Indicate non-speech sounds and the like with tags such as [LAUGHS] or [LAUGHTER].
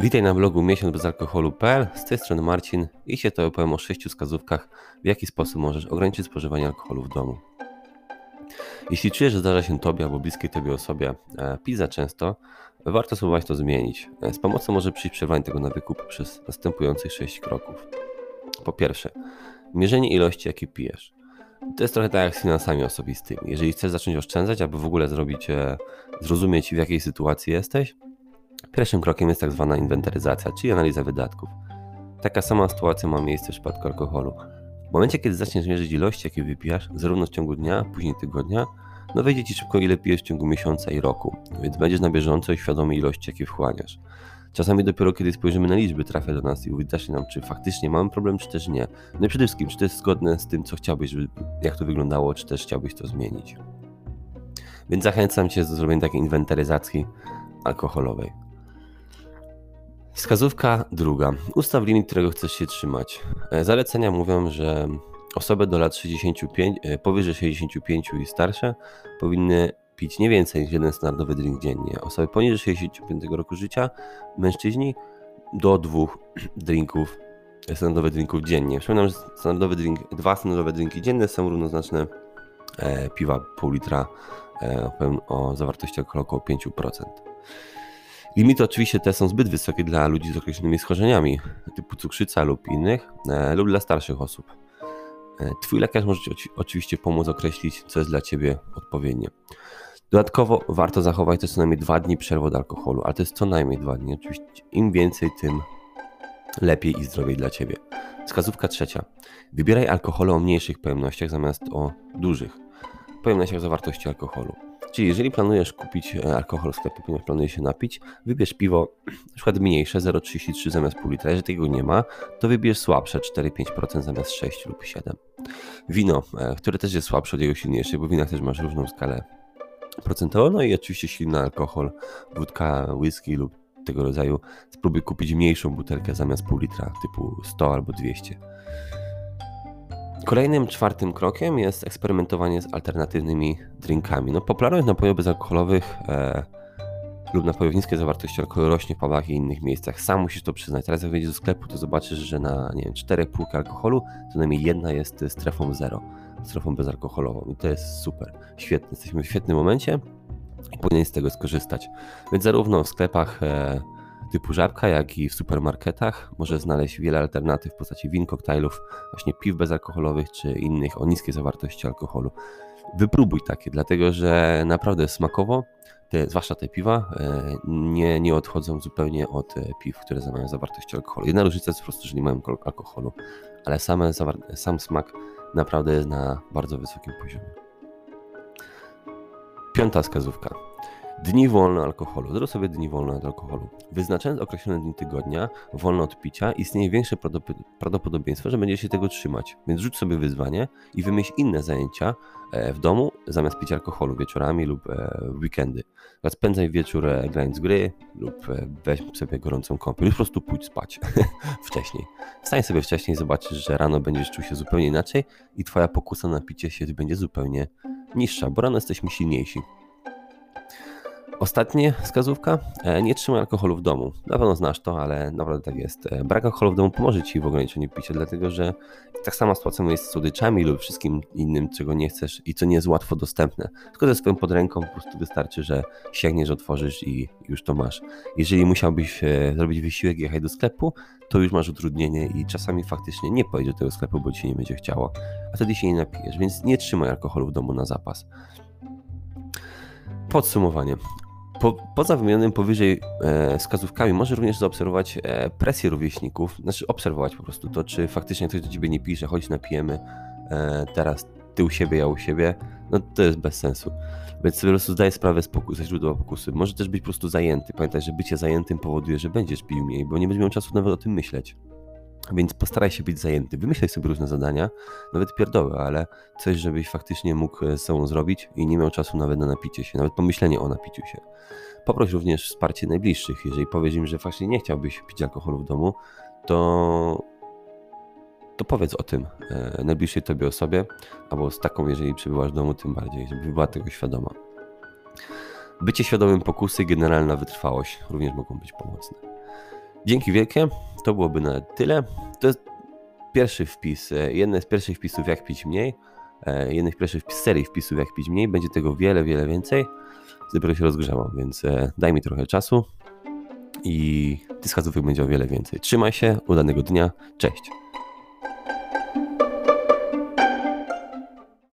Witaj na blogu miesiąc bez alkoholu.pl. Z tej strony Marcin i się to opowiem o sześciu wskazówkach, w jaki sposób możesz ograniczyć spożywanie alkoholu w domu. Jeśli czujesz, że zdarza się tobie albo bliskiej tobie osobie e, pić za często, warto spróbować to zmienić. E, z pomocą może przyjść przerwanie tego nawyku przez następujących sześć kroków. Po pierwsze, mierzenie ilości, jakie pijesz. To jest trochę tak jak z finansami osobistymi. Jeżeli chcesz zacząć oszczędzać, albo w ogóle zrobić, e, zrozumieć w jakiej sytuacji jesteś, Pierwszym krokiem jest tak zwana inwentaryzacja, czyli analiza wydatków. Taka sama sytuacja ma miejsce w przypadku alkoholu. W momencie, kiedy zaczniesz mierzyć ilości, jakie wypijasz, zarówno w ciągu dnia, później tygodnia, no wejdzie ci szybko, ile pijesz w ciągu miesiąca i roku, więc będziesz na bieżąco i świadomy ilości, jakie wchłaniasz. Czasami dopiero kiedy spojrzymy na liczby, trafia do nas i uwidacznie nam, czy faktycznie mamy problem, czy też nie. No i przede wszystkim, czy to jest zgodne z tym, co chciałbyś, żeby, jak to wyglądało, czy też chciałbyś to zmienić. Więc zachęcam Cię do zrobienia takiej inwentaryzacji alkoholowej. Wskazówka druga. Ustaw limit, którego chcesz się trzymać. E, zalecenia mówią, że osoby do lat 65, e, powyżej 65 i starsze powinny pić nie więcej niż jeden standardowy drink dziennie. Osoby poniżej 65 roku życia, mężczyźni do dwóch [CLEARS THROAT] drinków, e, standardowych drinków dziennie. Przypominam, że standardowy drink, dwa standardowe drinki dzienne są równoznaczne e, piwa pół litra e, o zawartości około 5%. Limity oczywiście te są zbyt wysokie dla ludzi z określonymi schorzeniami, typu cukrzyca lub innych, e, lub dla starszych osób. E, twój lekarz może Ci oczywiście pomóc określić, co jest dla Ciebie odpowiednie. Dodatkowo warto zachować też co najmniej dwa dni przerwy od alkoholu, ale to jest co najmniej dwa dni. Oczywiście im więcej, tym lepiej i zdrowiej dla Ciebie. Wskazówka trzecia. Wybieraj alkohole o mniejszych pojemnościach zamiast o dużych pojemnościach zawartości alkoholu. Czyli jeżeli planujesz kupić e, alkohol w sklepie, ponieważ planujesz się napić, wybierz piwo na przykład mniejsze, 0,33 zamiast pół litra. Jeżeli tego nie ma, to wybierz słabsze, 4-5% zamiast 6 lub 7. Wino, e, które też jest słabsze od jego silniejszych, bo w winach też masz różną skalę procentową, no i oczywiście silny alkohol, wódka, whisky lub tego rodzaju. Spróbuj kupić mniejszą butelkę zamiast pół litra, typu 100 albo 200. Kolejnym czwartym krokiem jest eksperymentowanie z alternatywnymi drinkami. No, popularność napojów bezalkoholowych e, lub napojów niskiej zawartości alkoholu rośnie w pubach i innych miejscach. Sam musisz to przyznać. Teraz jak wejdziesz do sklepu, to zobaczysz, że na nie wiem, czterech półkach alkoholu co najmniej jedna jest strefą zero, strefą bezalkoholową. I to jest super, świetne. Jesteśmy w świetnym momencie i powinien z tego skorzystać. Więc zarówno w sklepach e, typu żabka, jak i w supermarketach może znaleźć wiele alternatyw w postaci win, koktajlów, właśnie piw bezalkoholowych czy innych o niskiej zawartości alkoholu. Wypróbuj takie, dlatego że naprawdę smakowo, te, zwłaszcza te piwa, e, nie, nie odchodzą zupełnie od e, piw, które mają zawartość alkoholu. Jedna różnica jest po prostu, że nie mają alkoholu, ale same, sam smak naprawdę jest na bardzo wysokim poziomie. Piąta wskazówka Dni wolne alkoholu. Zrób sobie dni wolne od alkoholu. Wyznaczając określone dni tygodnia wolne od picia, istnieje większe prawdopodobieństwo, że będziesz się tego trzymać. Więc rzuć sobie wyzwanie i wymyśl inne zajęcia e, w domu zamiast pić alkoholu wieczorami lub e, weekendy. Spędzaj wieczór e, grając gry lub weź sobie gorącą kąpiel. Po prostu pójdź spać [LAUGHS] wcześniej. Wstań sobie wcześniej, zobaczysz, że rano będziesz czuł się zupełnie inaczej i twoja pokusa na picie się będzie zupełnie niższa, bo rano jesteśmy silniejsi. Ostatnia wskazówka. E, nie trzymaj alkoholu w domu. Na pewno znasz to, ale naprawdę tak jest. E, brak alkoholu w domu pomoże Ci w ograniczeniu picia, dlatego że tak sama sytuacja jest z słodyczami lub wszystkim innym, czego nie chcesz i co nie jest łatwo dostępne. Tylko ze swoją podręką po prostu wystarczy, że sięgniesz, otworzysz i już to masz. Jeżeli musiałbyś e, zrobić wysiłek i jechać do sklepu, to już masz utrudnienie i czasami faktycznie nie pojedziesz do tego sklepu, bo Ci nie będzie chciało, a wtedy się nie napijesz, więc nie trzymaj alkoholu w domu na zapas. Podsumowanie. Po, poza wymienionym powyżej e, wskazówkami może również zaobserwować e, presję rówieśników, znaczy obserwować po prostu to, czy faktycznie ktoś do ciebie nie pisze, chodź napijemy e, teraz ty u siebie, ja u siebie, no to jest bez sensu. Więc po prostu zdaję sprawę z pokusy, źródła pokusy. Może też być po prostu zajęty. Pamiętaj, że bycie zajętym powoduje, że będziesz pił mniej, bo nie będziesz miał czasu nawet o tym myśleć. Więc postaraj się być zajęty. Wymyślaj sobie różne zadania, nawet pierdoły, ale coś, żebyś faktycznie mógł e, z sobą zrobić i nie miał czasu nawet na napicie się, nawet pomyślenie o napiciu się. Poproś również wsparcie najbliższych. Jeżeli powiesz im, że faktycznie nie chciałbyś pić alkoholu w domu, to, to powiedz o tym e, najbliższej tobie osobie, albo z taką, jeżeli przybywasz w domu, tym bardziej, żeby była tego świadoma. Bycie świadomym pokusy i generalna wytrwałość również mogą być pomocne. Dzięki wielkie. To byłoby na tyle. To jest pierwszy wpis, e, jeden z pierwszych wpisów jak pić mniej. E, jednych z pierwszych serii wpisów jak pić mniej. Będzie tego wiele, wiele więcej. Dopiero się rozgrzewam, więc e, daj mi trochę czasu i tych wskazówek będzie o wiele więcej. Trzymaj się, udanego dnia, cześć.